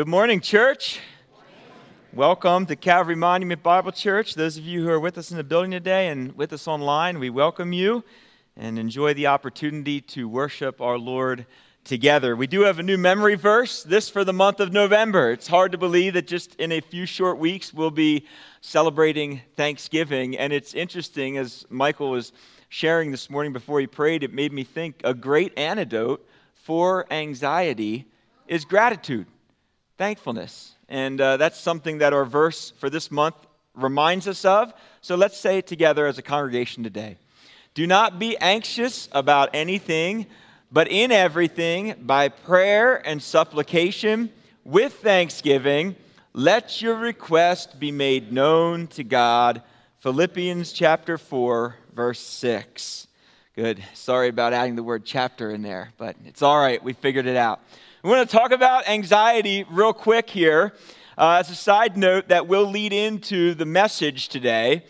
Good morning, church. Welcome to Calvary Monument Bible Church. Those of you who are with us in the building today and with us online, we welcome you and enjoy the opportunity to worship our Lord together. We do have a new memory verse, this for the month of November. It's hard to believe that just in a few short weeks we'll be celebrating Thanksgiving. And it's interesting, as Michael was sharing this morning before he prayed, it made me think a great antidote for anxiety is gratitude thankfulness. And uh, that's something that our verse for this month reminds us of. So let's say it together as a congregation today. Do not be anxious about anything, but in everything, by prayer and supplication, with thanksgiving, let your request be made known to God. Philippians chapter 4, verse 6. Good. Sorry about adding the word chapter in there, but it's all right. We figured it out. We want to talk about anxiety real quick here. Uh, as a side note, that will lead into the message today.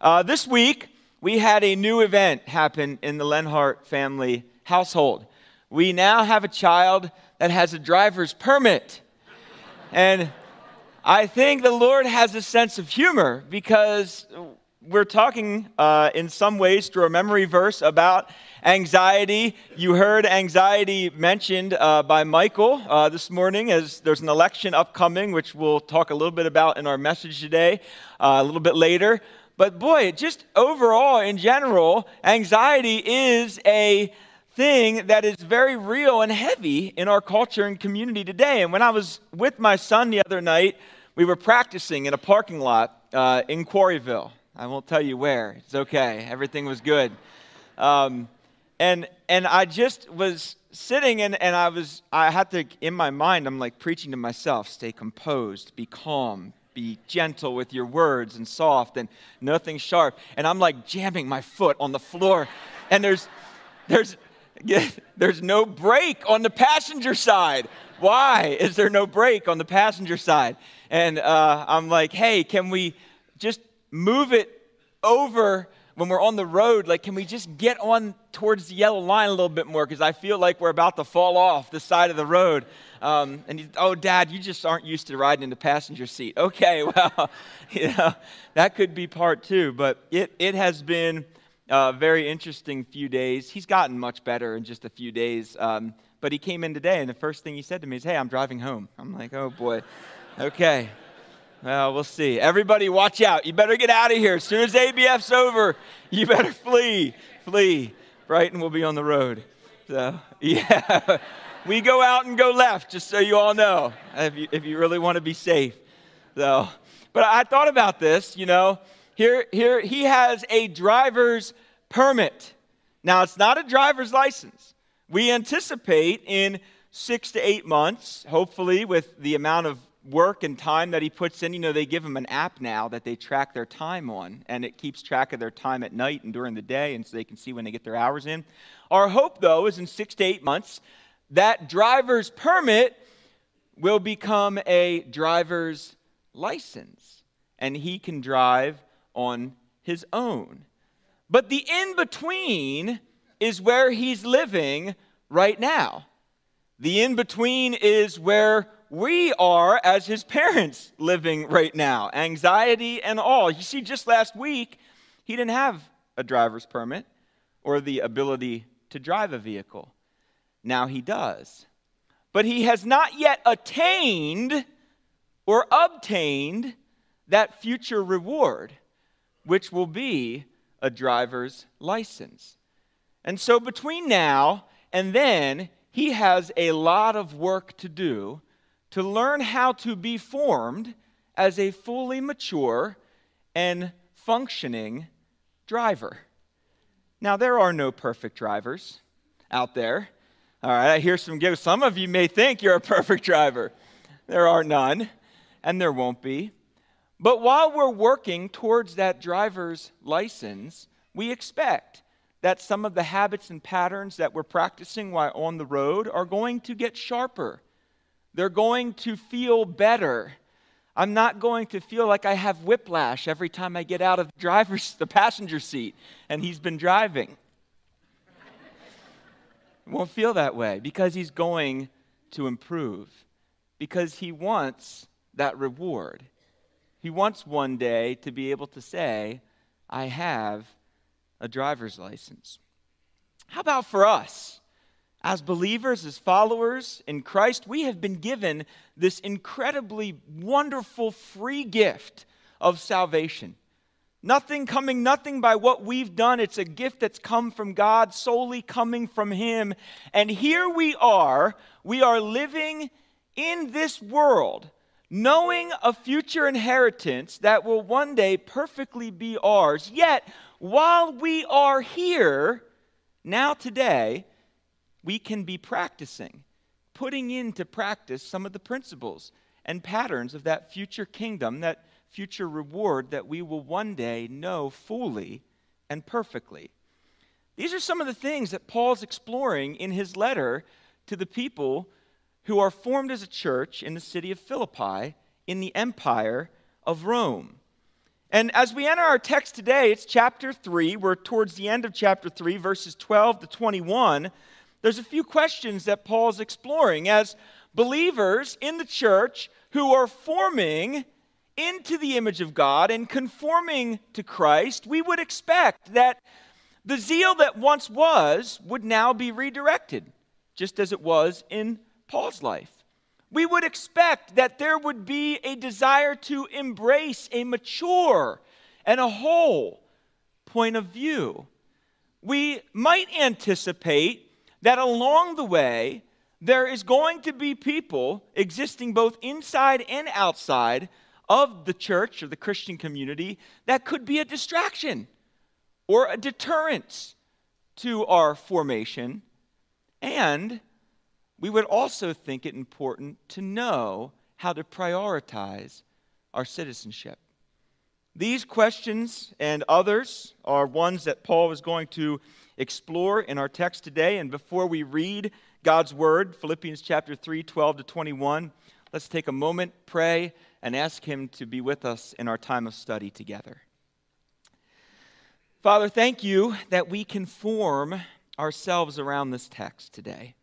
Uh, this week, we had a new event happen in the Lenhart family household. We now have a child that has a driver's permit. And I think the Lord has a sense of humor because we're talking uh, in some ways through a memory verse about anxiety. You heard anxiety mentioned uh, by Michael uh, this morning as there's an election upcoming, which we'll talk a little bit about in our message today, uh, a little bit later. But boy, just overall, in general, anxiety is a thing that is very real and heavy in our culture and community today. And when I was with my son the other night, we were practicing in a parking lot uh, in Quarryville. I won't tell you where. It's okay. Everything was good. Um, and and I just was sitting and, and I was I had to in my mind I'm like preaching to myself, stay composed, be calm, be gentle with your words and soft and nothing sharp. And I'm like jamming my foot on the floor. And there's there's there's no brake on the passenger side. Why is there no brake on the passenger side? And uh, I'm like, hey, can we just move it over when we're on the road, like, can we just get on towards the yellow line a little bit more? Because I feel like we're about to fall off the side of the road. Um, and oh, Dad, you just aren't used to riding in the passenger seat. Okay, well, you know, that could be part two. But it, it has been a very interesting few days. He's gotten much better in just a few days. Um, but he came in today, and the first thing he said to me is, Hey, I'm driving home. I'm like, Oh, boy. Okay. Well, we'll see. Everybody, watch out. You better get out of here. As soon as ABF's over, you better flee. Flee. Brighton will be on the road. So, yeah. we go out and go left, just so you all know, if you, if you really want to be safe. So, but I thought about this, you know. Here, here, he has a driver's permit. Now, it's not a driver's license. We anticipate in six to eight months, hopefully, with the amount of work and time that he puts in. You know, they give him an app now that they track their time on, and it keeps track of their time at night and during the day, and so they can see when they get their hours in. Our hope, though, is in six to eight months, that driver's permit will become a driver's license, and he can drive on his own. But the in between is where he's living right now. The in between is where we are, as his parents, living right now. Anxiety and all. You see, just last week, he didn't have a driver's permit or the ability to drive a vehicle. Now he does. But he has not yet attained or obtained that future reward, which will be a driver's license. And so between now and then, he has a lot of work to do to learn how to be formed as a fully mature and functioning driver. Now, there are no perfect drivers out there. All right, I hear some giggles. Some of you may think you're a perfect driver. There are none, and there won't be. But while we're working towards that driver's license, we expect that some of the habits and patterns that we're practicing while on the road are going to get sharper they're going to feel better. I'm not going to feel like I have whiplash every time I get out of the driver's the passenger seat and he's been driving. won't feel that way because he's going to improve because he wants that reward. He wants one day to be able to say, I have a driver's license. How about for us? As believers, as followers in Christ, we have been given this incredibly wonderful free gift of salvation. Nothing coming, nothing by what we've done. It's a gift that's come from God, solely coming from Him. And here we are, we are living in this world, knowing a future inheritance that will one day perfectly be ours. Yet, while we are here, now today, we can be practicing, putting into practice some of the principles and patterns of that future kingdom, that future reward that we will one day know fully and perfectly. These are some of the things that Paul's exploring in his letter to the people who are formed as a church in the city of Philippi in the empire of Rome. And as we enter our text today, it's chapter 3. We're towards the end of chapter 3, verses 12 to 21 there's a few questions that Paul's exploring as believers in the church who are forming into the image of God and conforming to Christ, we would expect that the zeal that once was would now be redirected, just as it was in Paul's life. We would expect that there would be a desire to embrace a mature and a whole point of view. We might anticipate that along the way, there is going to be people existing both inside and outside of the church or the Christian community that could be a distraction or a deterrence to our formation. And we would also think it important to know how to prioritize our citizenship. These questions and others are ones that Paul is going to explore in our text today. And before we read God's word, Philippians chapter 3, 12 to 21, let's take a moment, pray, and ask Him to be with us in our time of study together. Father, thank you that we can form ourselves around this text today.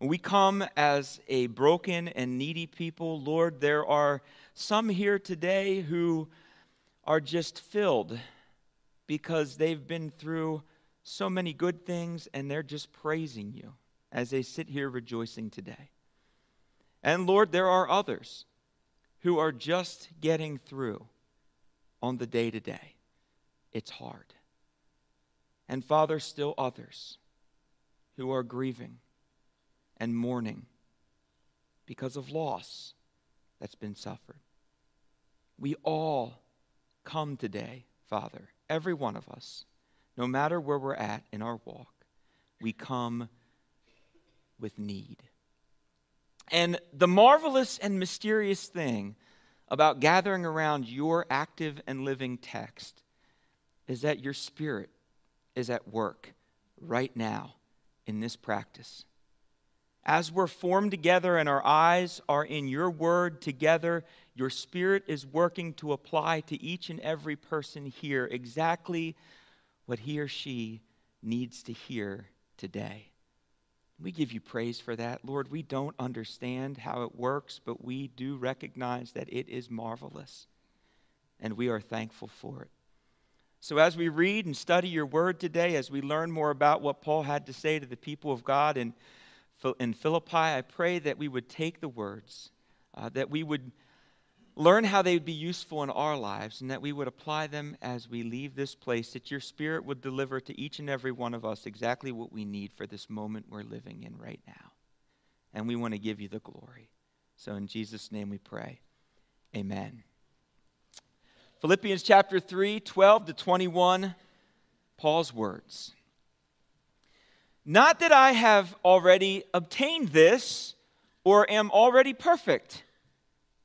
We come as a broken and needy people, Lord, there are some here today who are just filled because they've been through so many good things, and they're just praising you as they sit here rejoicing today. And Lord, there are others who are just getting through on the day to day. It's hard. And Father, still others who are grieving and mourning because of loss that's been suffered. We all come today, Father, every one of us no matter where we're at in our walk, we come with need. And the marvelous and mysterious thing about gathering around your active and living text is that your spirit is at work right now in this practice. As we're formed together and our eyes are in your word together, your spirit is working to apply to each and every person here exactly what he or she needs to hear today. We give you praise for that. Lord, we don't understand how it works, but we do recognize that it is marvelous, and we are thankful for it. So, as we read and study your word today, as we learn more about what Paul had to say to the people of God in, in Philippi, I pray that we would take the words, uh, that we would learn how they would be useful in our lives and that we would apply them as we leave this place, that your Spirit would deliver to each and every one of us exactly what we need for this moment we're living in right now. And we want to give you the glory. So in Jesus' name we pray. Amen. Philippians chapter 3, 12 to 21, Paul's words. Not that I have already obtained this or am already perfect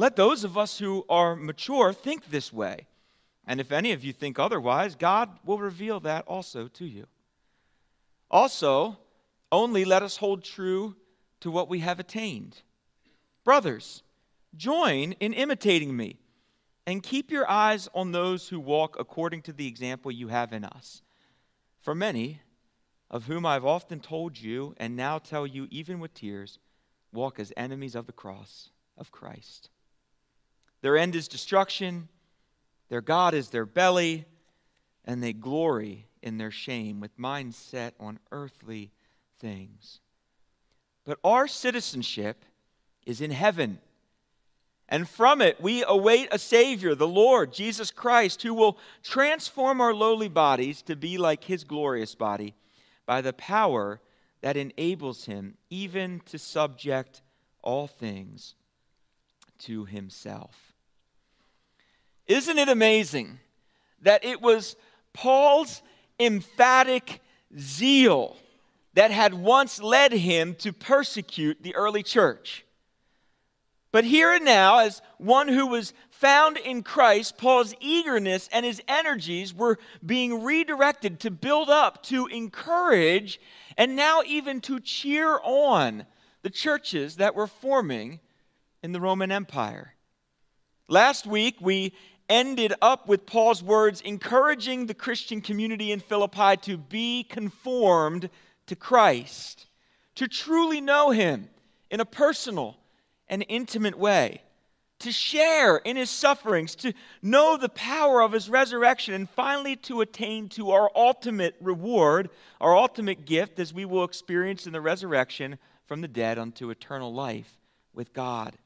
Let those of us who are mature think this way. And if any of you think otherwise, God will reveal that also to you. Also, only let us hold true to what we have attained. Brothers, join in imitating me and keep your eyes on those who walk according to the example you have in us. For many, of whom I've often told you and now tell you even with tears, walk as enemies of the cross of Christ. Their end is destruction, their God is their belly, and they glory in their shame with minds set on earthly things. But our citizenship is in heaven. And from it we await a Savior, the Lord, Jesus Christ, who will transform our lowly bodies to be like his glorious body by the power that enables him even to subject all things to himself. Isn't it amazing that it was Paul's emphatic zeal that had once led him to persecute the early church? But here and now, as one who was found in Christ, Paul's eagerness and his energies were being redirected to build up, to encourage, and now even to cheer on the churches that were forming in the Roman Empire. Last week, we ended up with Paul's words encouraging the Christian community in Philippi to be conformed to Christ, to truly know him in a personal and intimate way, to share in his sufferings, to know the power of his resurrection, and finally to attain to our ultimate reward, our ultimate gift, as we will experience in the resurrection from the dead unto eternal life with God.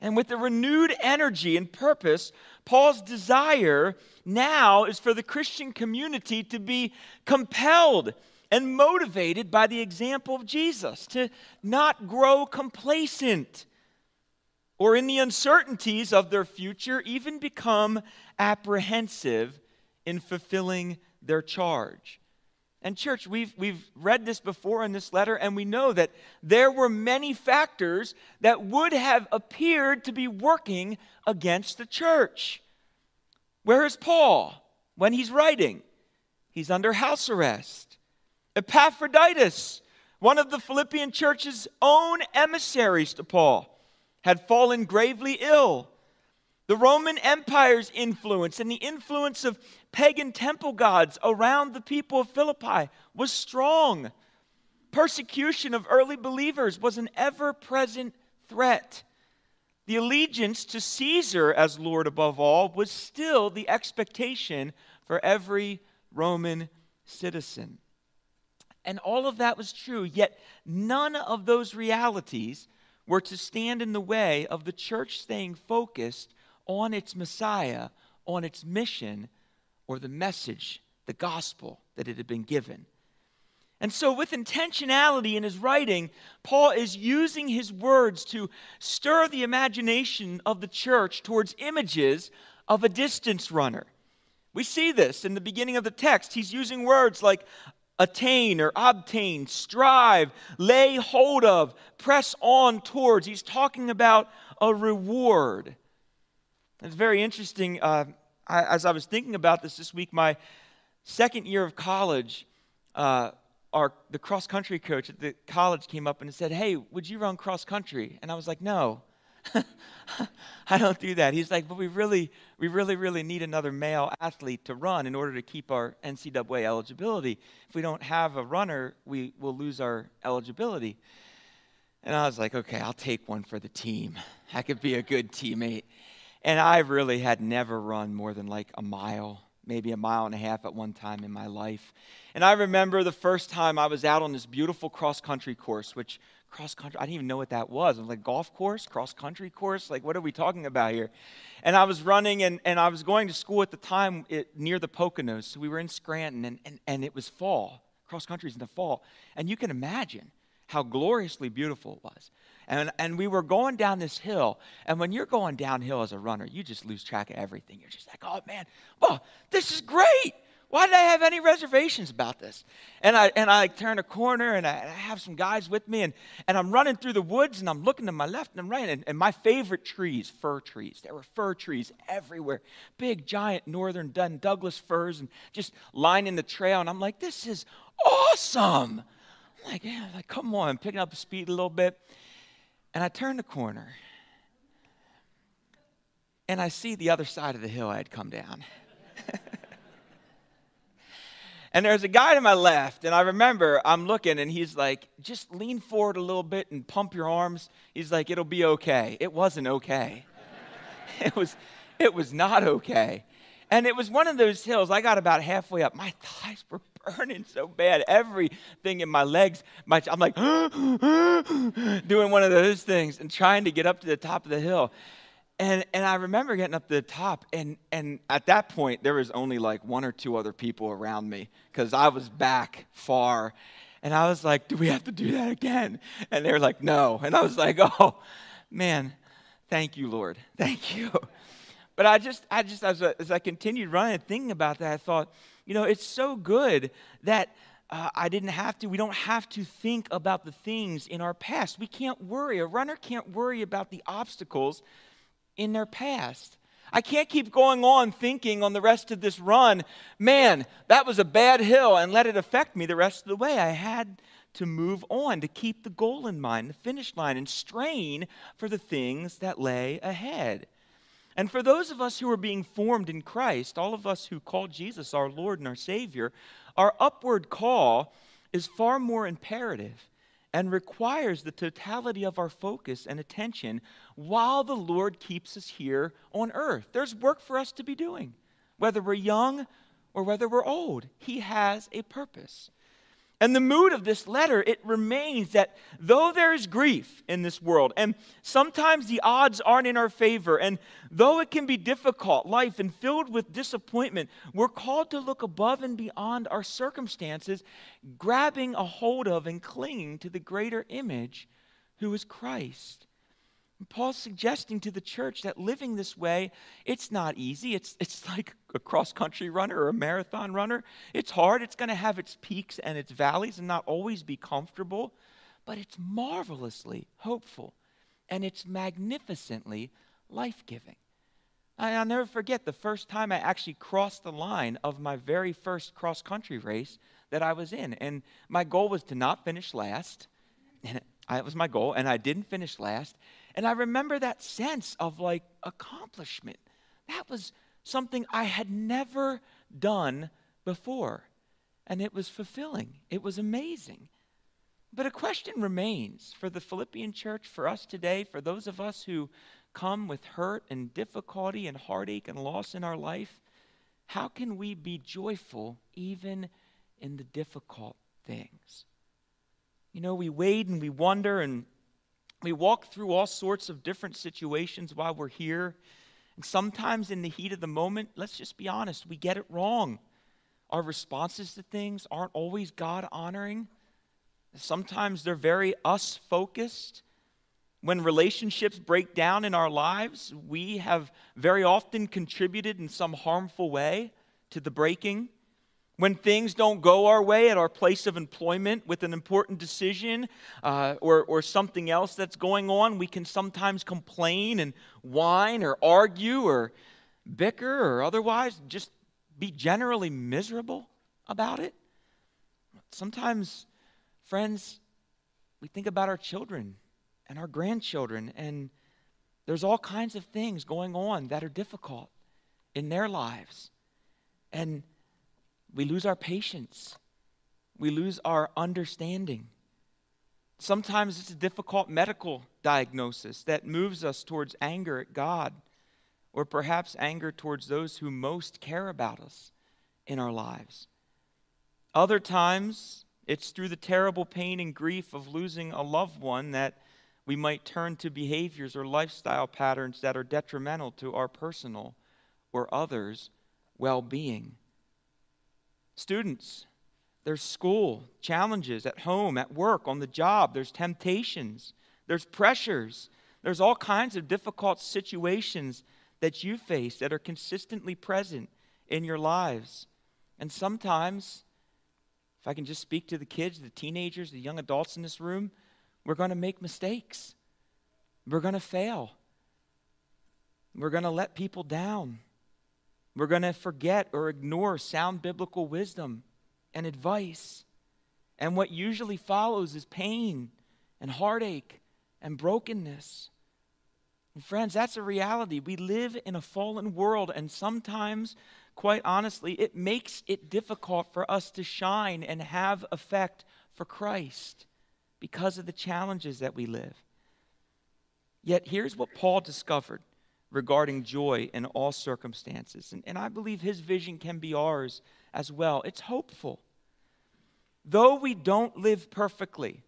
And with a renewed energy and purpose, Paul's desire now is for the Christian community to be compelled and motivated by the example of Jesus, to not grow complacent or in the uncertainties of their future, even become apprehensive in fulfilling their charge. And, church, we've, we've read this before in this letter, and we know that there were many factors that would have appeared to be working against the church. Where is Paul when he's writing? He's under house arrest. Epaphroditus, one of the Philippian church's own emissaries to Paul, had fallen gravely ill. The Roman Empire's influence and the influence of pagan temple gods around the people of Philippi was strong. Persecution of early believers was an ever present threat. The allegiance to Caesar as Lord above all was still the expectation for every Roman citizen. And all of that was true, yet none of those realities were to stand in the way of the church staying focused on its Messiah, on its mission, or the message, the gospel that it had been given. And so, with intentionality in his writing, Paul is using his words to stir the imagination of the church towards images of a distance runner. We see this in the beginning of the text. He's using words like attain or obtain, strive, lay hold of, press on towards. He's talking about a reward. It's very interesting. Uh, I, as I was thinking about this this week, my second year of college, uh, our, the cross country coach at the college came up and said, Hey, would you run cross country? And I was like, No. I don't do that. He's like, but we really, we really, really need another male athlete to run in order to keep our NCAA eligibility. If we don't have a runner, we will lose our eligibility. And I was like, okay, I'll take one for the team. I could be a good teammate. And I really had never run more than like a mile, maybe a mile and a half at one time in my life. And I remember the first time I was out on this beautiful cross country course, which cross country. I didn't even know what that was. I was like, golf course, cross country course? Like, what are we talking about here? And I was running, and, and I was going to school at the time it, near the Poconos. So we were in Scranton, and, and, and it was fall. Cross country's in the fall. And you can imagine how gloriously beautiful it was. And, and we were going down this hill. And when you're going downhill as a runner, you just lose track of everything. You're just like, oh man, well, this is great. why did I have any reservations about this? And I, and I like, turn a corner and I, and I, have some guys with me and, and I'm running through the woods and I'm looking to my left and right. And, and my favorite trees, fir trees. There were fir trees everywhere. Big, giant northern Douglas firs and just lining the trail. And I'm like, this is awesome. I'm like, yeah, like, come on, I'm picking up the speed a little bit. And I turn the corner and I see the other side of the hill I had come down. And there's a guy to my left, and I remember I'm looking, and he's like, just lean forward a little bit and pump your arms. He's like, it'll be okay. It wasn't okay. it was, it was not okay. And it was one of those hills. I got about halfway up. My thighs were burning so bad. Everything in my legs, my, I'm like doing one of those things and trying to get up to the top of the hill. And, and I remember getting up to the top, and, and at that point, there was only like one or two other people around me because I was back far. And I was like, Do we have to do that again? And they were like, No. And I was like, Oh, man, thank you, Lord. Thank you. But I just, I just, as, I, as I continued running and thinking about that, I thought, you know, it's so good that uh, I didn't have to, we don't have to think about the things in our past. We can't worry. A runner can't worry about the obstacles in their past. I can't keep going on thinking on the rest of this run, man, that was a bad hill, and let it affect me the rest of the way. I had to move on, to keep the goal in mind, the finish line, and strain for the things that lay ahead. And for those of us who are being formed in Christ, all of us who call Jesus our Lord and our Savior, our upward call is far more imperative and requires the totality of our focus and attention while the Lord keeps us here on earth. There's work for us to be doing, whether we're young or whether we're old. He has a purpose. And the mood of this letter, it remains that though there is grief in this world, and sometimes the odds aren't in our favor, and though it can be difficult, life and filled with disappointment, we're called to look above and beyond our circumstances, grabbing a hold of and clinging to the greater image who is Christ. Paul's suggesting to the church that living this way, it's not easy. It's, it's like a cross country runner or a marathon runner. It's hard. It's going to have its peaks and its valleys and not always be comfortable, but it's marvelously hopeful and it's magnificently life giving. I'll never forget the first time I actually crossed the line of my very first cross country race that I was in. And my goal was to not finish last. And that was my goal, and I didn't finish last. And I remember that sense of like accomplishment. That was something I had never done before. And it was fulfilling, it was amazing. But a question remains for the Philippian church, for us today, for those of us who come with hurt and difficulty and heartache and loss in our life. How can we be joyful even in the difficult things? You know, we wait and we wonder and we walk through all sorts of different situations while we're here. And sometimes, in the heat of the moment, let's just be honest, we get it wrong. Our responses to things aren't always God honoring. Sometimes they're very us focused. When relationships break down in our lives, we have very often contributed in some harmful way to the breaking. When things don't go our way at our place of employment with an important decision uh, or, or something else that's going on, we can sometimes complain and whine or argue or bicker or otherwise just be generally miserable about it. Sometimes, friends, we think about our children and our grandchildren, and there's all kinds of things going on that are difficult in their lives. And we lose our patience. We lose our understanding. Sometimes it's a difficult medical diagnosis that moves us towards anger at God, or perhaps anger towards those who most care about us in our lives. Other times, it's through the terrible pain and grief of losing a loved one that we might turn to behaviors or lifestyle patterns that are detrimental to our personal or others' well being. Students, there's school, challenges at home, at work, on the job, there's temptations, there's pressures, there's all kinds of difficult situations that you face that are consistently present in your lives. And sometimes, if I can just speak to the kids, the teenagers, the young adults in this room, we're going to make mistakes. We're going to fail. We're going to let people down. We're going to forget or ignore sound biblical wisdom and advice. And what usually follows is pain and heartache and brokenness. And friends, that's a reality. We live in a fallen world, and sometimes, quite honestly, it makes it difficult for us to shine and have effect for Christ because of the challenges that we live. Yet, here's what Paul discovered regarding joy in all circumstances. And, and I believe his vision can be ours as well. It's hopeful. Though we don't live perfectly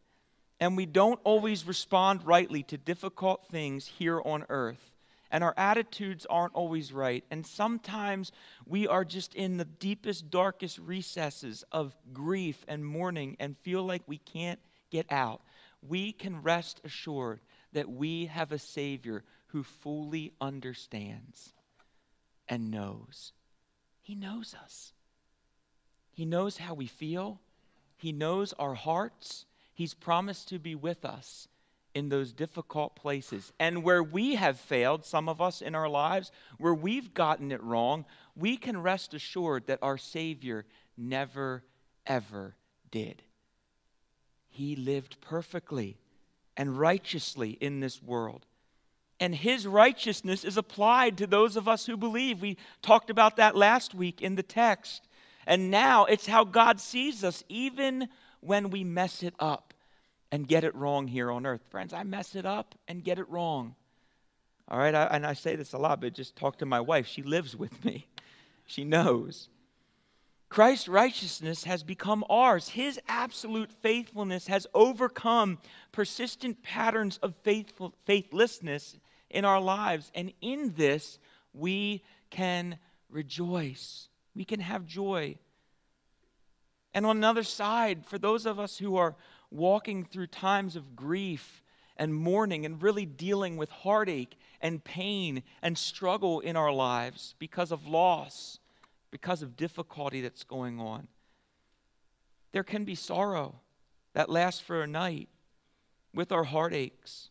and we don't always respond rightly to difficult things here on earth, and our attitudes aren't always right, and sometimes we are just in the deepest, darkest recesses of grief and mourning and feel like we can't get out, we can rest assured that we have a Savior who fully understands and knows. He knows us. He knows how we feel. He knows our hearts. He's promised to be with us in those difficult places. And where we have failed, some of us in our lives, where we've gotten it wrong, we can rest assured that our Savior never, ever did. He lived perfectly and righteously in this world and his righteousness is applied to those of us who believe. We talked about that last week in the text. And now it's how God sees us, even when we mess it up and get it wrong here on earth. Friends, I mess it up and get it wrong. All right, I, and I say this a lot, but just talk to my wife. She lives with me, she knows. Christ's righteousness has become ours. His absolute faithfulness has overcome persistent patterns of faithful, faithlessness in our lives. And in this, we can rejoice. We can have joy. And on another side, for those of us who are walking through times of grief and mourning and really dealing with heartache and pain and struggle in our lives because of loss, because of difficulty that's going on, there can be sorrow that lasts for a night with our heartaches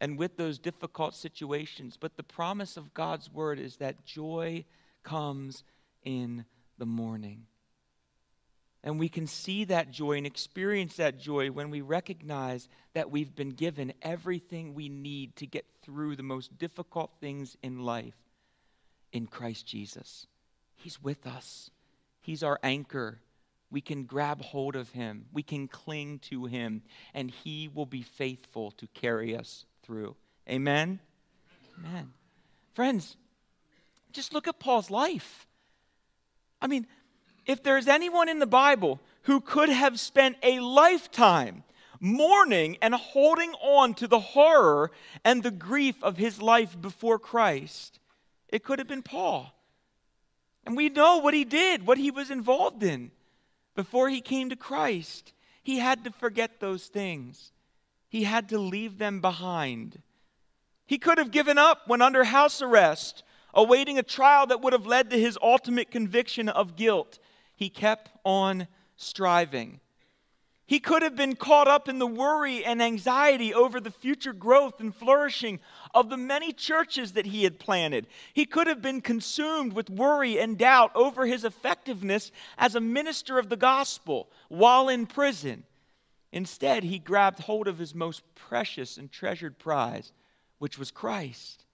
and with those difficult situations. But the promise of God's word is that joy comes in the morning. And we can see that joy and experience that joy when we recognize that we've been given everything we need to get through the most difficult things in life in Christ Jesus. He's with us, He's our anchor. We can grab hold of Him, we can cling to Him, and He will be faithful to carry us through. Amen? Amen. Friends, just look at Paul's life. I mean, if there's anyone in the Bible who could have spent a lifetime mourning and holding on to the horror and the grief of his life before Christ, it could have been Paul. And we know what he did, what he was involved in before he came to Christ. He had to forget those things he had to leave them behind. He could have given up when under house arrest, awaiting a trial that would have led to his ultimate conviction of guilt. He kept on striving. He could have been caught up in the worry and anxiety over the future growth and flourishing of the many churches that he had planted. He could have been consumed with worry and doubt over his effectiveness as a minister of the gospel while in prison. Instead, he grabbed hold of his most precious and treasured prize, which was Christ.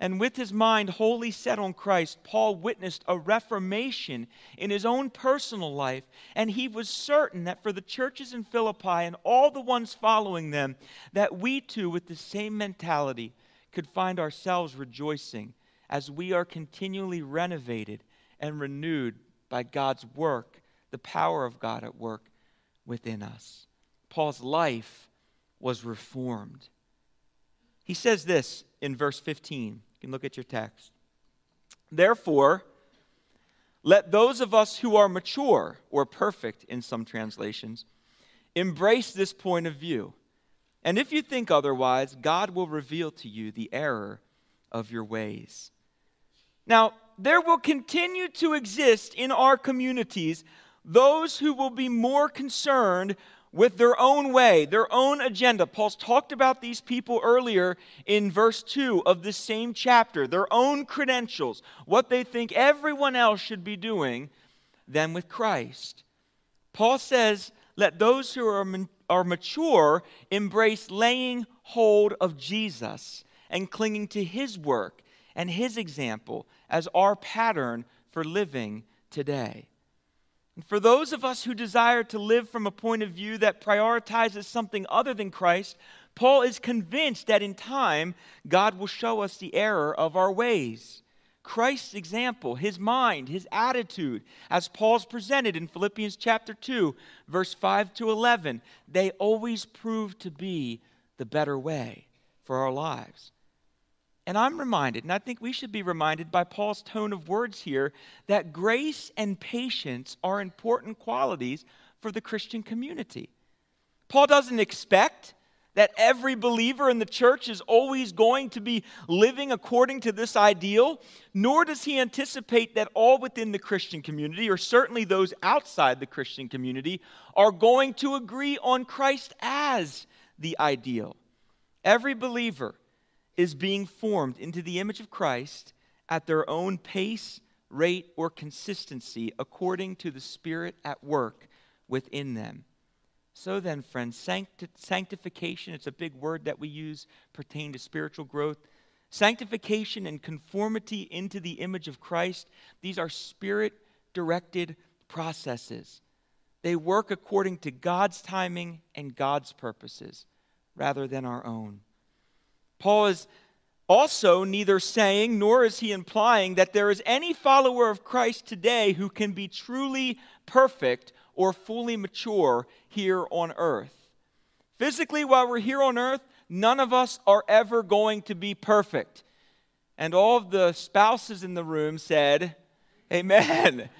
And with his mind wholly set on Christ, Paul witnessed a reformation in his own personal life. And he was certain that for the churches in Philippi and all the ones following them, that we too, with the same mentality, could find ourselves rejoicing as we are continually renovated and renewed by God's work, the power of God at work within us. Paul's life was reformed. He says this in verse 15. You can look at your text. Therefore, let those of us who are mature or perfect in some translations embrace this point of view. And if you think otherwise, God will reveal to you the error of your ways. Now, there will continue to exist in our communities those who will be more concerned with their own way, their own agenda. Paul's talked about these people earlier in verse 2 of this same chapter, their own credentials, what they think everyone else should be doing, than with Christ. Paul says, Let those who are, are mature embrace laying hold of Jesus and clinging to his work and his example as our pattern for living today. And for those of us who desire to live from a point of view that prioritizes something other than Christ, Paul is convinced that in time, God will show us the error of our ways. Christ's example, his mind, his attitude, as Paul's presented in Philippians chapter 2, verse 5 to 11, they always prove to be the better way for our lives. And I'm reminded, and I think we should be reminded by Paul's tone of words here, that grace and patience are important qualities for the Christian community. Paul doesn't expect that every believer in the church is always going to be living according to this ideal, nor does he anticipate that all within the Christian community, or certainly those outside the Christian community, are going to agree on Christ as the ideal. Every believer is being formed into the image of Christ at their own pace, rate, or consistency according to the Spirit at work within them. So then, friends, sancti- sanctification, it's a big word that we use pertaining to spiritual growth. Sanctification and conformity into the image of Christ, these are spirit directed processes. They work according to God's timing and God's purposes rather than our own. Paul is also neither saying nor is he implying that there is any follower of Christ today who can be truly perfect or fully mature here on earth. Physically, while we're here on earth, none of us are ever going to be perfect. And all of the spouses in the room said, Amen.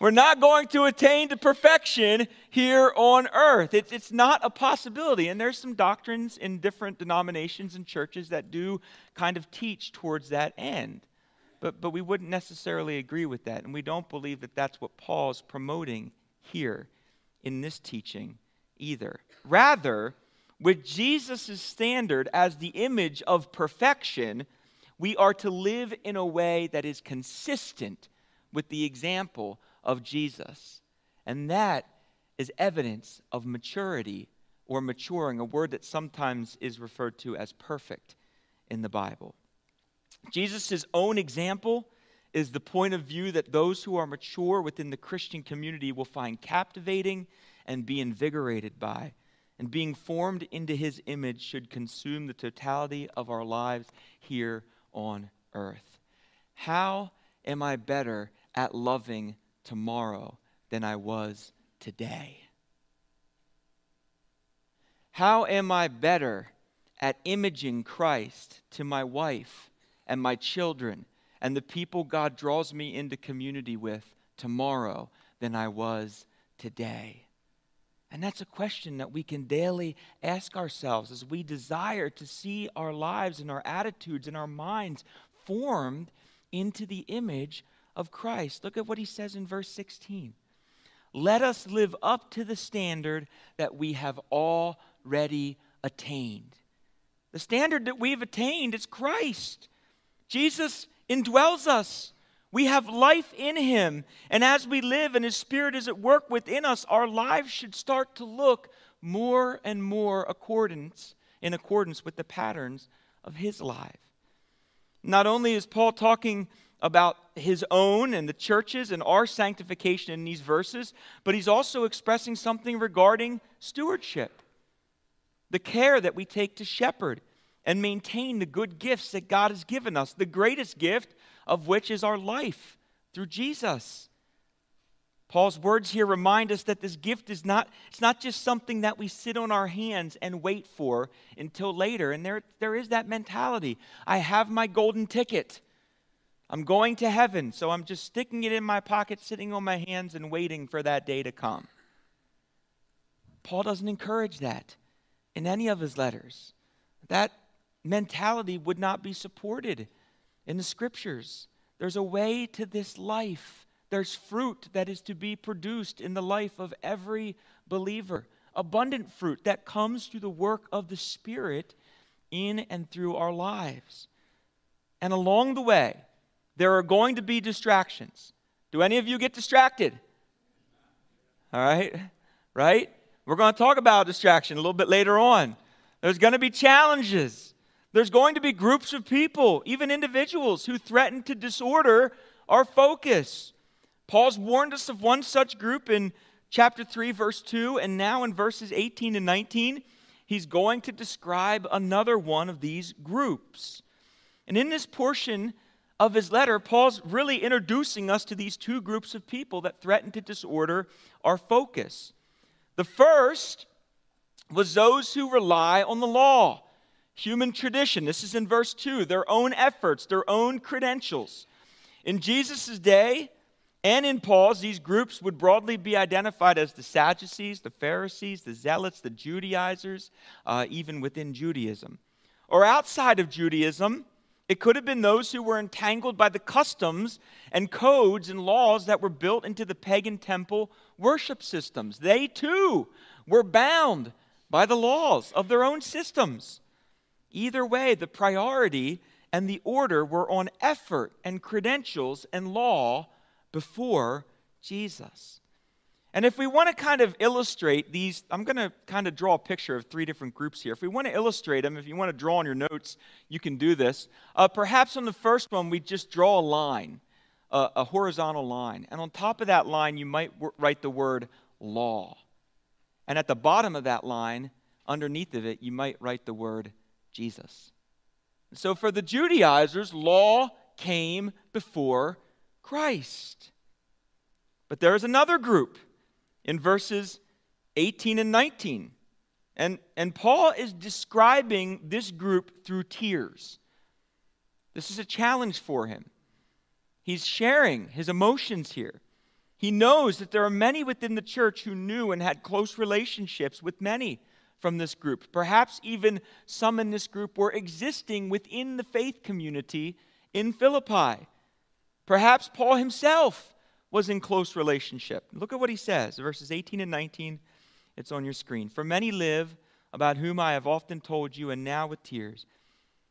We're not going to attain to perfection here on earth. It's, it's not a possibility. And there's some doctrines in different denominations and churches that do kind of teach towards that end. But, but we wouldn't necessarily agree with that. And we don't believe that that's what Paul's promoting here in this teaching either. Rather, with Jesus' standard as the image of perfection, we are to live in a way that is consistent with the example of Jesus. And that is evidence of maturity or maturing, a word that sometimes is referred to as perfect in the Bible. Jesus' own example is the point of view that those who are mature within the Christian community will find captivating and be invigorated by. And being formed into his image should consume the totality of our lives here on earth. How am I better at loving tomorrow than I was today? How am I better at imaging Christ to my wife and my children and the people God draws me into community with tomorrow than I was today? And that's a question that we can daily ask ourselves as we desire to see our lives and our attitudes and our minds formed into the image of Christ. Look at what he says in verse 16. Let us live up to the standard that we have already attained. The standard that we've attained is Christ. Jesus indwells us. We have life in him. And as we live and his spirit is at work within us, our lives should start to look more and more accordance in accordance with the patterns of his life. Not only is Paul talking about his own and the churches and our sanctification in these verses, but he's also expressing something regarding stewardship the care that we take to shepherd and maintain the good gifts that God has given us, the greatest gift of which is our life through Jesus. Paul's words here remind us that this gift is not, it's not just something that we sit on our hands and wait for until later. And there, there is that mentality. I have my golden ticket. I'm going to heaven, so I'm just sticking it in my pocket, sitting on my hands, and waiting for that day to come. Paul doesn't encourage that in any of his letters. That mentality would not be supported in the scriptures. There's a way to this life. There's fruit that is to be produced in the life of every believer. Abundant fruit that comes through the work of the Spirit in and through our lives. And along the way, there are going to be distractions. Do any of you get distracted? All right, right? We're going to talk about distraction a little bit later on. There's going to be challenges. There's going to be groups of people, even individuals, who threaten to disorder our focus. Paul's warned us of one such group in chapter 3, verse 2, and now in verses 18 and 19, he's going to describe another one of these groups. And in this portion of his letter, Paul's really introducing us to these two groups of people that threaten to disorder our focus. The first was those who rely on the law, human tradition. This is in verse 2, their own efforts, their own credentials. In Jesus' day, and in Paul's, these groups would broadly be identified as the Sadducees, the Pharisees, the Zealots, the Judaizers, uh, even within Judaism. Or outside of Judaism, it could have been those who were entangled by the customs and codes and laws that were built into the pagan temple worship systems. They too were bound by the laws of their own systems. Either way, the priority and the order were on effort and credentials and law before Jesus. And if we want to kind of illustrate these, I'm going to kind of draw a picture of three different groups here. If we want to illustrate them, if you want to draw on your notes, you can do this. Uh, perhaps on the first one, we just draw a line, uh, a horizontal line. And on top of that line, you might w- write the word law. And at the bottom of that line, underneath of it, you might write the word Jesus. So for the Judaizers, law came before Christ. But there is another group in verses 18 and 19. And, and Paul is describing this group through tears. This is a challenge for him. He's sharing his emotions here. He knows that there are many within the church who knew and had close relationships with many from this group. Perhaps even some in this group were existing within the faith community in Philippi. Perhaps Paul himself was in close relationship. Look at what he says, verses 18 and 19. It's on your screen. For many live, about whom I have often told you, and now with tears.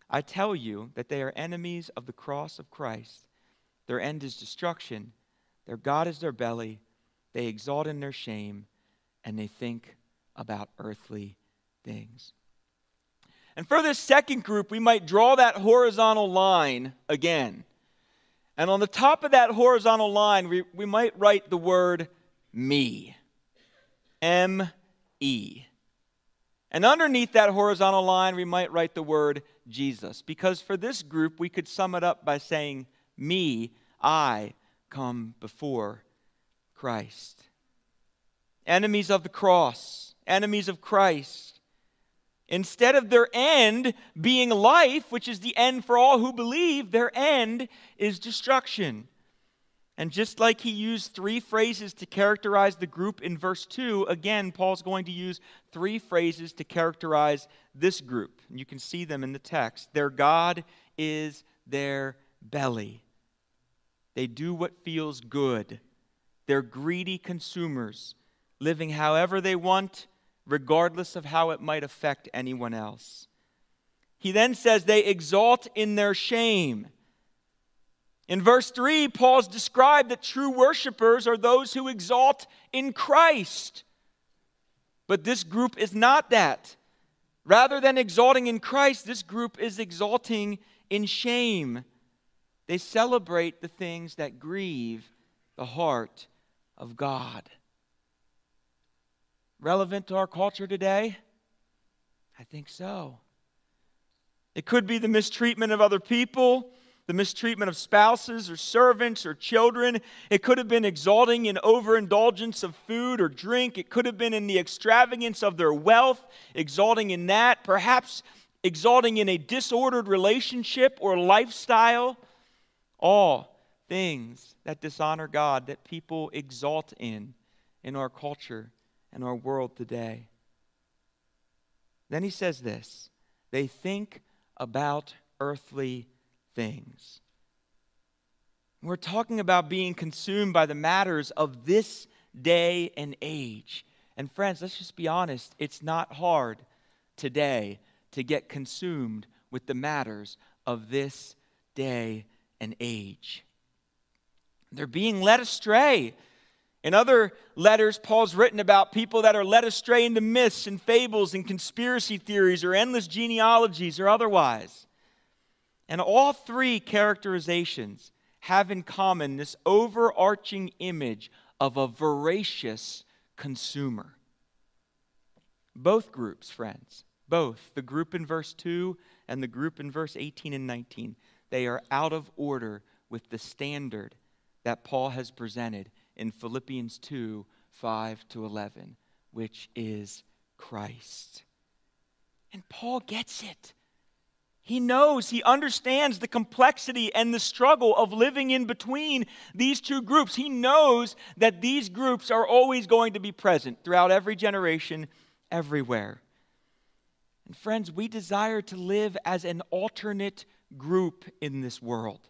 I tell you that they are enemies of the cross of Christ. Their end is destruction. Their God is their belly. They exalt in their shame, and they think about earthly things. And for this second group, we might draw that horizontal line again. And on the top of that horizontal line, we, we might write the word me. M E. And underneath that horizontal line, we might write the word Jesus. Because for this group, we could sum it up by saying, Me, I come before Christ. Enemies of the cross, enemies of Christ. Instead of their end being life, which is the end for all who believe, their end is destruction. And just like he used three phrases to characterize the group in verse 2, again, Paul's going to use three phrases to characterize this group. You can see them in the text. Their God is their belly. They do what feels good. They're greedy consumers, living however they want regardless of how it might affect anyone else. He then says they exalt in their shame. In verse 3, Paul's described that true worshipers are those who exalt in Christ. But this group is not that. Rather than exalting in Christ, this group is exalting in shame. They celebrate the things that grieve the heart of God relevant to our culture today? I think so. It could be the mistreatment of other people, the mistreatment of spouses or servants or children. It could have been exalting in overindulgence of food or drink. It could have been in the extravagance of their wealth, exalting in that. Perhaps exalting in a disordered relationship or lifestyle. All things that dishonor God that people exalt in in our culture and our world today. Then he says this they think about earthly things. We're talking about being consumed by the matters of this day and age. And friends, let's just be honest, it's not hard today to get consumed with the matters of this day and age. They're being led astray. In other letters, Paul's written about people that are led astray into myths and fables and conspiracy theories or endless genealogies or otherwise. And all three characterizations have in common this overarching image of a voracious consumer. Both groups, friends, both the group in verse 2 and the group in verse 18 and 19, they are out of order with the standard that Paul has presented in Philippians 2 5 to 11, which is Christ. And Paul gets it. He knows, he understands the complexity and the struggle of living in between these two groups. He knows that these groups are always going to be present throughout every generation, everywhere. And friends, we desire to live as an alternate group in this world.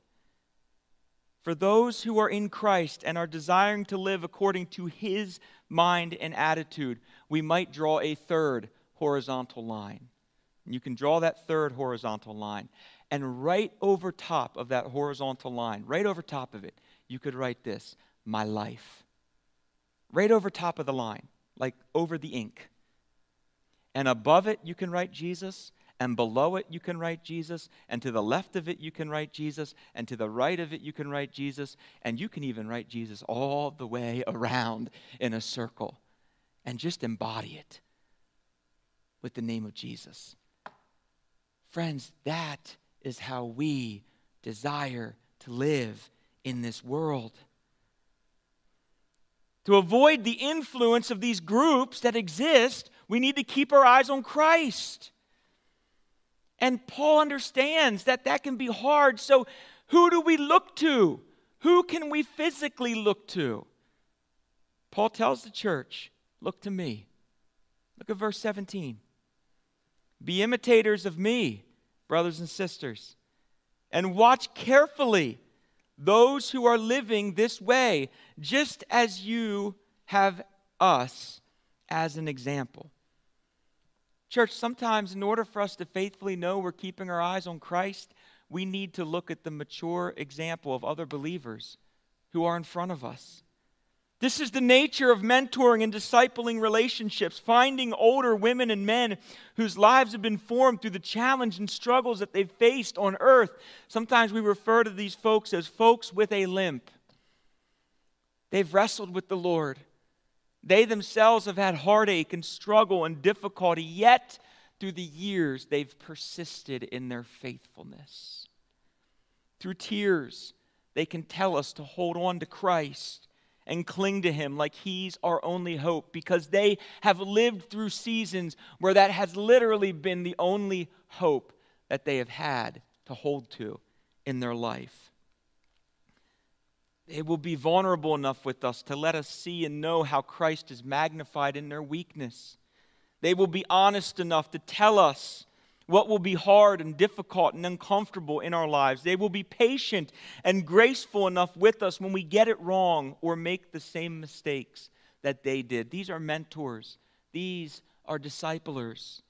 For those who are in Christ and are desiring to live according to his mind and attitude, we might draw a third horizontal line. And you can draw that third horizontal line. And right over top of that horizontal line, right over top of it, you could write this my life. Right over top of the line, like over the ink. And above it, you can write Jesus. And below it, you can write Jesus. And to the left of it, you can write Jesus. And to the right of it, you can write Jesus. And you can even write Jesus all the way around in a circle and just embody it with the name of Jesus. Friends, that is how we desire to live in this world. To avoid the influence of these groups that exist, we need to keep our eyes on Christ. And Paul understands that that can be hard. So, who do we look to? Who can we physically look to? Paul tells the church, Look to me. Look at verse 17. Be imitators of me, brothers and sisters, and watch carefully those who are living this way, just as you have us as an example. Church, sometimes in order for us to faithfully know we're keeping our eyes on Christ, we need to look at the mature example of other believers who are in front of us. This is the nature of mentoring and discipling relationships, finding older women and men whose lives have been formed through the challenge and struggles that they've faced on earth. Sometimes we refer to these folks as folks with a limp. They've wrestled with the Lord. They themselves have had heartache and struggle and difficulty, yet through the years they've persisted in their faithfulness. Through tears, they can tell us to hold on to Christ and cling to Him like He's our only hope because they have lived through seasons where that has literally been the only hope that they have had to hold to in their life. They will be vulnerable enough with us to let us see and know how Christ is magnified in their weakness. They will be honest enough to tell us what will be hard and difficult and uncomfortable in our lives. They will be patient and graceful enough with us when we get it wrong or make the same mistakes that they did. These are mentors, these are disciplers.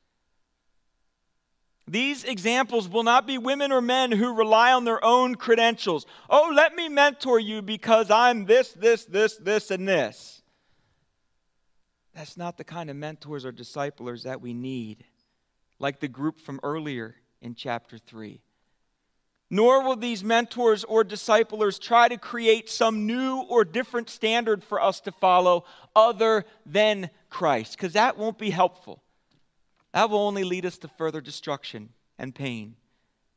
These examples will not be women or men who rely on their own credentials. Oh, let me mentor you because I'm this, this, this, this, and this. That's not the kind of mentors or disciplers that we need like the group from earlier in chapter 3. Nor will these mentors or disciplers try to create some new or different standard for us to follow other than Christ, because that won't be helpful. That will only lead us to further destruction and pain.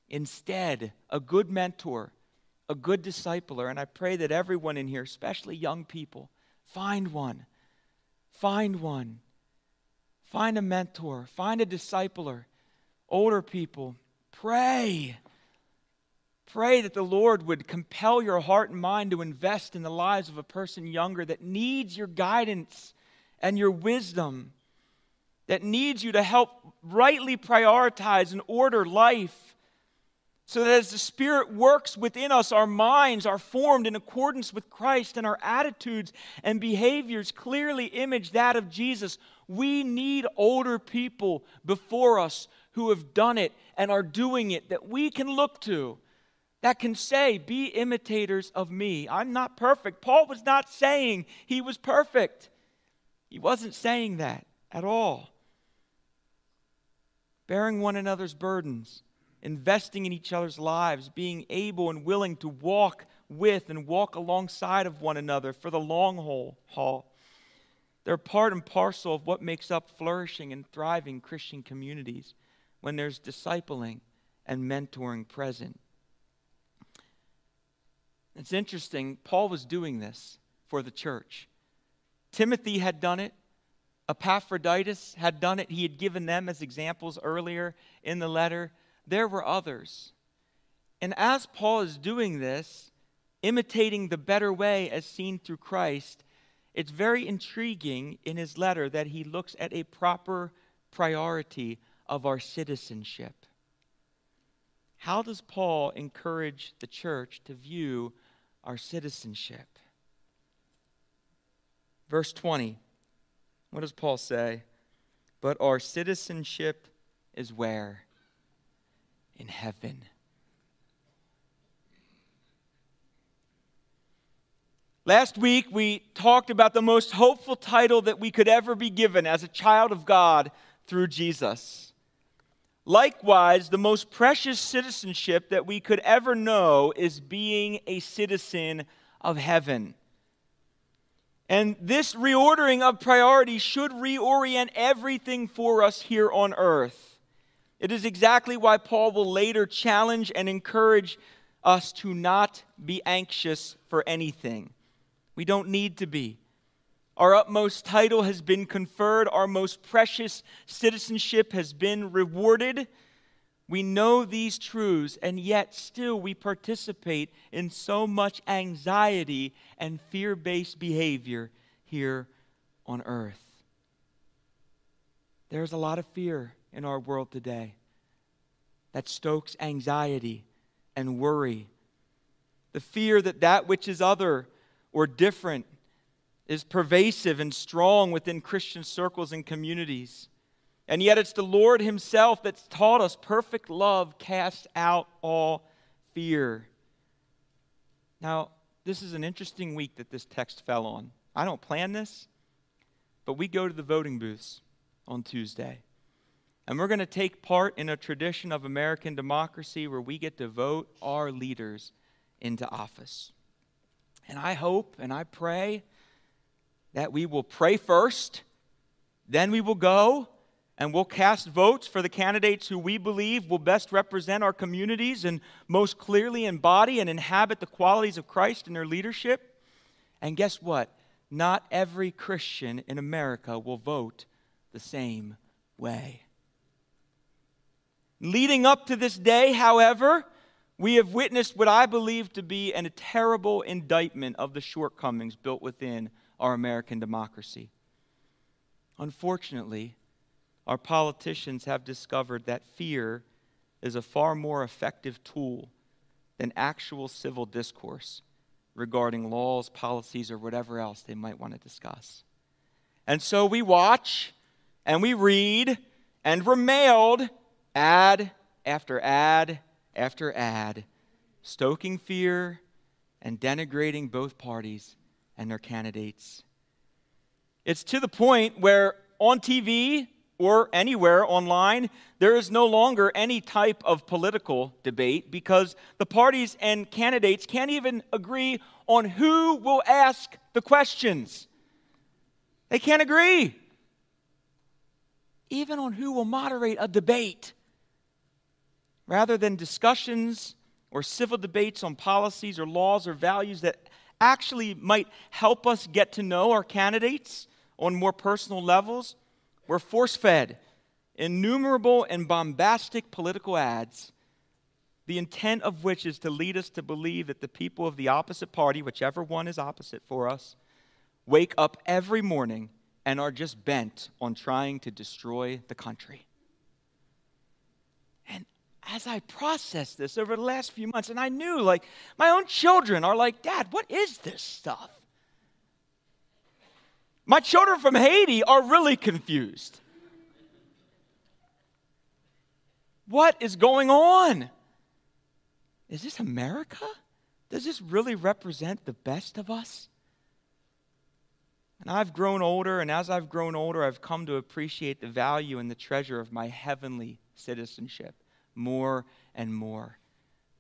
Instead, a good mentor, a good discipler, and I pray that everyone in here, especially young people, find one. Find one Find a mentor, find a discipler. Older people, pray. Pray that the Lord would compel your heart and mind to invest in the lives of a person younger that needs your guidance and your wisdom, that needs you to help rightly prioritize and order life. So that as the Spirit works within us, our minds are formed in accordance with Christ and our attitudes and behaviors clearly image that of Jesus. We need older people before us who have done it and are doing it that we can look to, that can say, Be imitators of me. I'm not perfect. Paul was not saying he was perfect, he wasn't saying that at all. Bearing one another's burdens, investing in each other's lives, being able and willing to walk with and walk alongside of one another for the long haul. They're part and parcel of what makes up flourishing and thriving Christian communities when there's discipling and mentoring present. It's interesting, Paul was doing this for the church. Timothy had done it, Epaphroditus had done it. He had given them as examples earlier in the letter. There were others. And as Paul is doing this, imitating the better way as seen through Christ, it's very intriguing in his letter that he looks at a proper priority of our citizenship. How does Paul encourage the church to view our citizenship? Verse 20. What does Paul say? But our citizenship is where? In heaven. Last week, we talked about the most hopeful title that we could ever be given as a child of God through Jesus. Likewise, the most precious citizenship that we could ever know is being a citizen of heaven. And this reordering of priorities should reorient everything for us here on earth. It is exactly why Paul will later challenge and encourage us to not be anxious for anything. We don't need to be. Our utmost title has been conferred, our most precious citizenship has been rewarded. We know these truths, and yet still we participate in so much anxiety and fear based behavior here on earth. There's a lot of fear in our world today that stokes anxiety and worry. The fear that that which is other or different is pervasive and strong within Christian circles and communities. And yet, it's the Lord Himself that's taught us perfect love casts out all fear. Now, this is an interesting week that this text fell on. I don't plan this, but we go to the voting booths on Tuesday. And we're going to take part in a tradition of American democracy where we get to vote our leaders into office. And I hope and I pray that we will pray first, then we will go and we'll cast votes for the candidates who we believe will best represent our communities and most clearly embody and inhabit the qualities of Christ in their leadership. And guess what? Not every Christian in America will vote the same way. Leading up to this day, however, we have witnessed what I believe to be a terrible indictment of the shortcomings built within our American democracy. Unfortunately, our politicians have discovered that fear is a far more effective tool than actual civil discourse regarding laws, policies, or whatever else they might want to discuss. And so we watch and we read and we're mailed ad after ad after ad, stoking fear and denigrating both parties and their candidates. It's to the point where on TV or anywhere online, there is no longer any type of political debate because the parties and candidates can't even agree on who will ask the questions. They can't agree. Even on who will moderate a debate. Rather than discussions or civil debates on policies or laws or values that actually might help us get to know our candidates on more personal levels, we're force fed innumerable and bombastic political ads, the intent of which is to lead us to believe that the people of the opposite party, whichever one is opposite for us, wake up every morning and are just bent on trying to destroy the country. And as I processed this over the last few months, and I knew, like, my own children are like, Dad, what is this stuff? My children from Haiti are really confused. What is going on? Is this America? Does this really represent the best of us? And I've grown older, and as I've grown older, I've come to appreciate the value and the treasure of my heavenly citizenship more and more.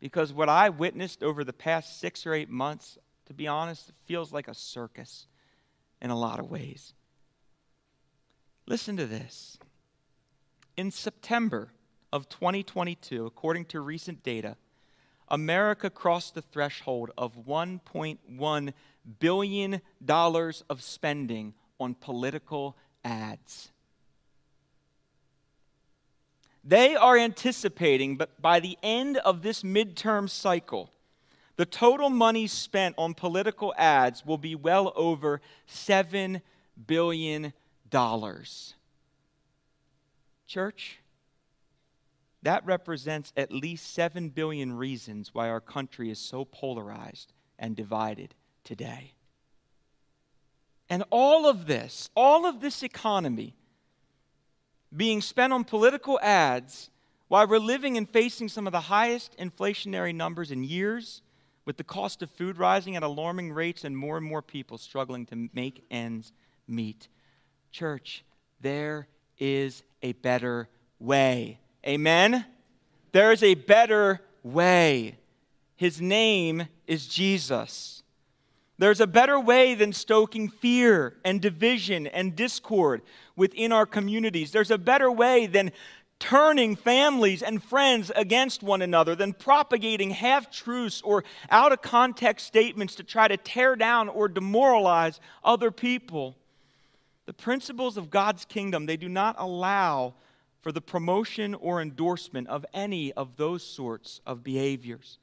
Because what I witnessed over the past six or eight months, to be honest, feels like a circus in a lot of ways. Listen to this. In September of 2022, according to recent data, America crossed the threshold of $1.1 billion of spending on political ads. They are anticipating, but by the end of this midterm cycle, the total money spent on political ads will be well over $7 billion. Church, that represents at least 7 billion reasons why our country is so polarized and divided today. And all of this, all of this economy being spent on political ads while we're living and facing some of the highest inflationary numbers in years, with the cost of food rising at alarming rates and more and more people struggling to make ends meet. Church, there is a better way. Amen? There is a better way. His name is Jesus. There's a better way than stoking fear and division and discord within our communities. There's a better way than turning families and friends against one another, than propagating half truths or out of context statements to try to tear down or demoralize other people. The principles of God's kingdom, they do not allow for the promotion or endorsement of any of those sorts of behaviors.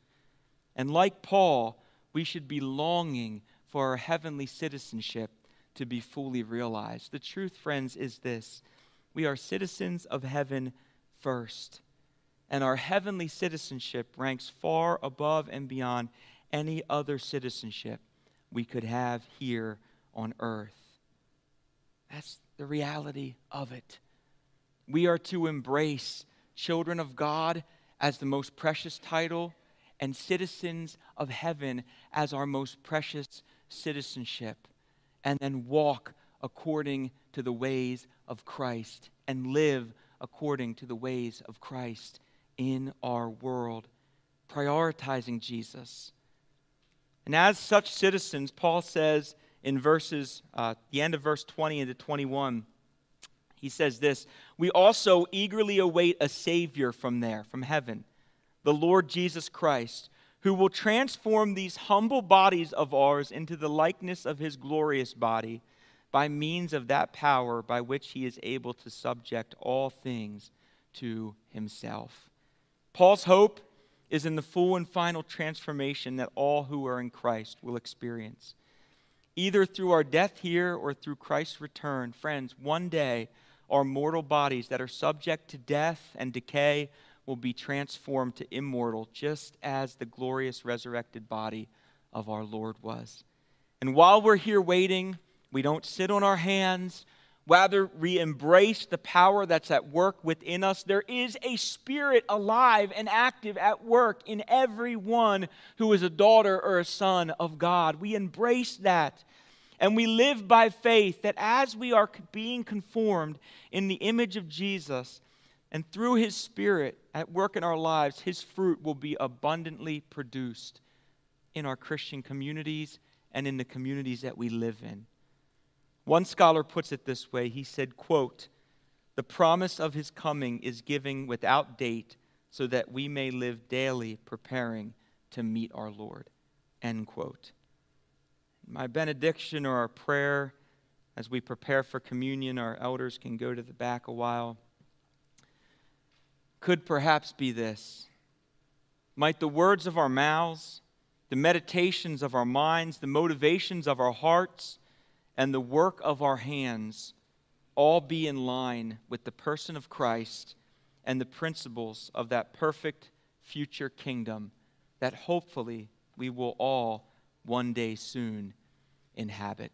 And like Paul, we should be longing for our heavenly citizenship to be fully realized. The truth, friends, is this we are citizens of heaven first, and our heavenly citizenship ranks far above and beyond any other citizenship we could have here on earth. That's the reality of it. We are to embrace children of God as the most precious title and citizens of heaven as our most precious citizenship, and then walk according to the ways of Christ and live according to the ways of Christ in our world, prioritizing Jesus. And as such citizens, Paul says in verses, uh, the end of verse 20 into 21, he says this We also eagerly await a Savior from there, from heaven, the Lord Jesus Christ, who will transform these humble bodies of ours into the likeness of his glorious body by means of that power by which he is able to subject all things to himself. Paul's hope is in the full and final transformation that all who are in Christ will experience. Either through our death here or through Christ's return, friends, one day our mortal bodies that are subject to death and decay will be transformed to immortal, just as the glorious resurrected body of our Lord was. And while we're here waiting, we don't sit on our hands. Rather, we embrace the power that's at work within us. There is a spirit alive and active at work in everyone who is a daughter or a son of God. We embrace that. And we live by faith that as we are being conformed in the image of Jesus and through his spirit at work in our lives, his fruit will be abundantly produced in our Christian communities and in the communities that we live in. One scholar puts it this way. He said, quote, "The promise of his coming is giving without date so that we may live daily preparing to meet our Lord." End quote. My benediction or our prayer as we prepare for communion, our elders can go to the back a while, could perhaps be this. Might the words of our mouths, the meditations of our minds, the motivations of our hearts, and the work of our hands all be in line with the person of Christ and the principles of that perfect future kingdom that hopefully we will all one day soon inhabit.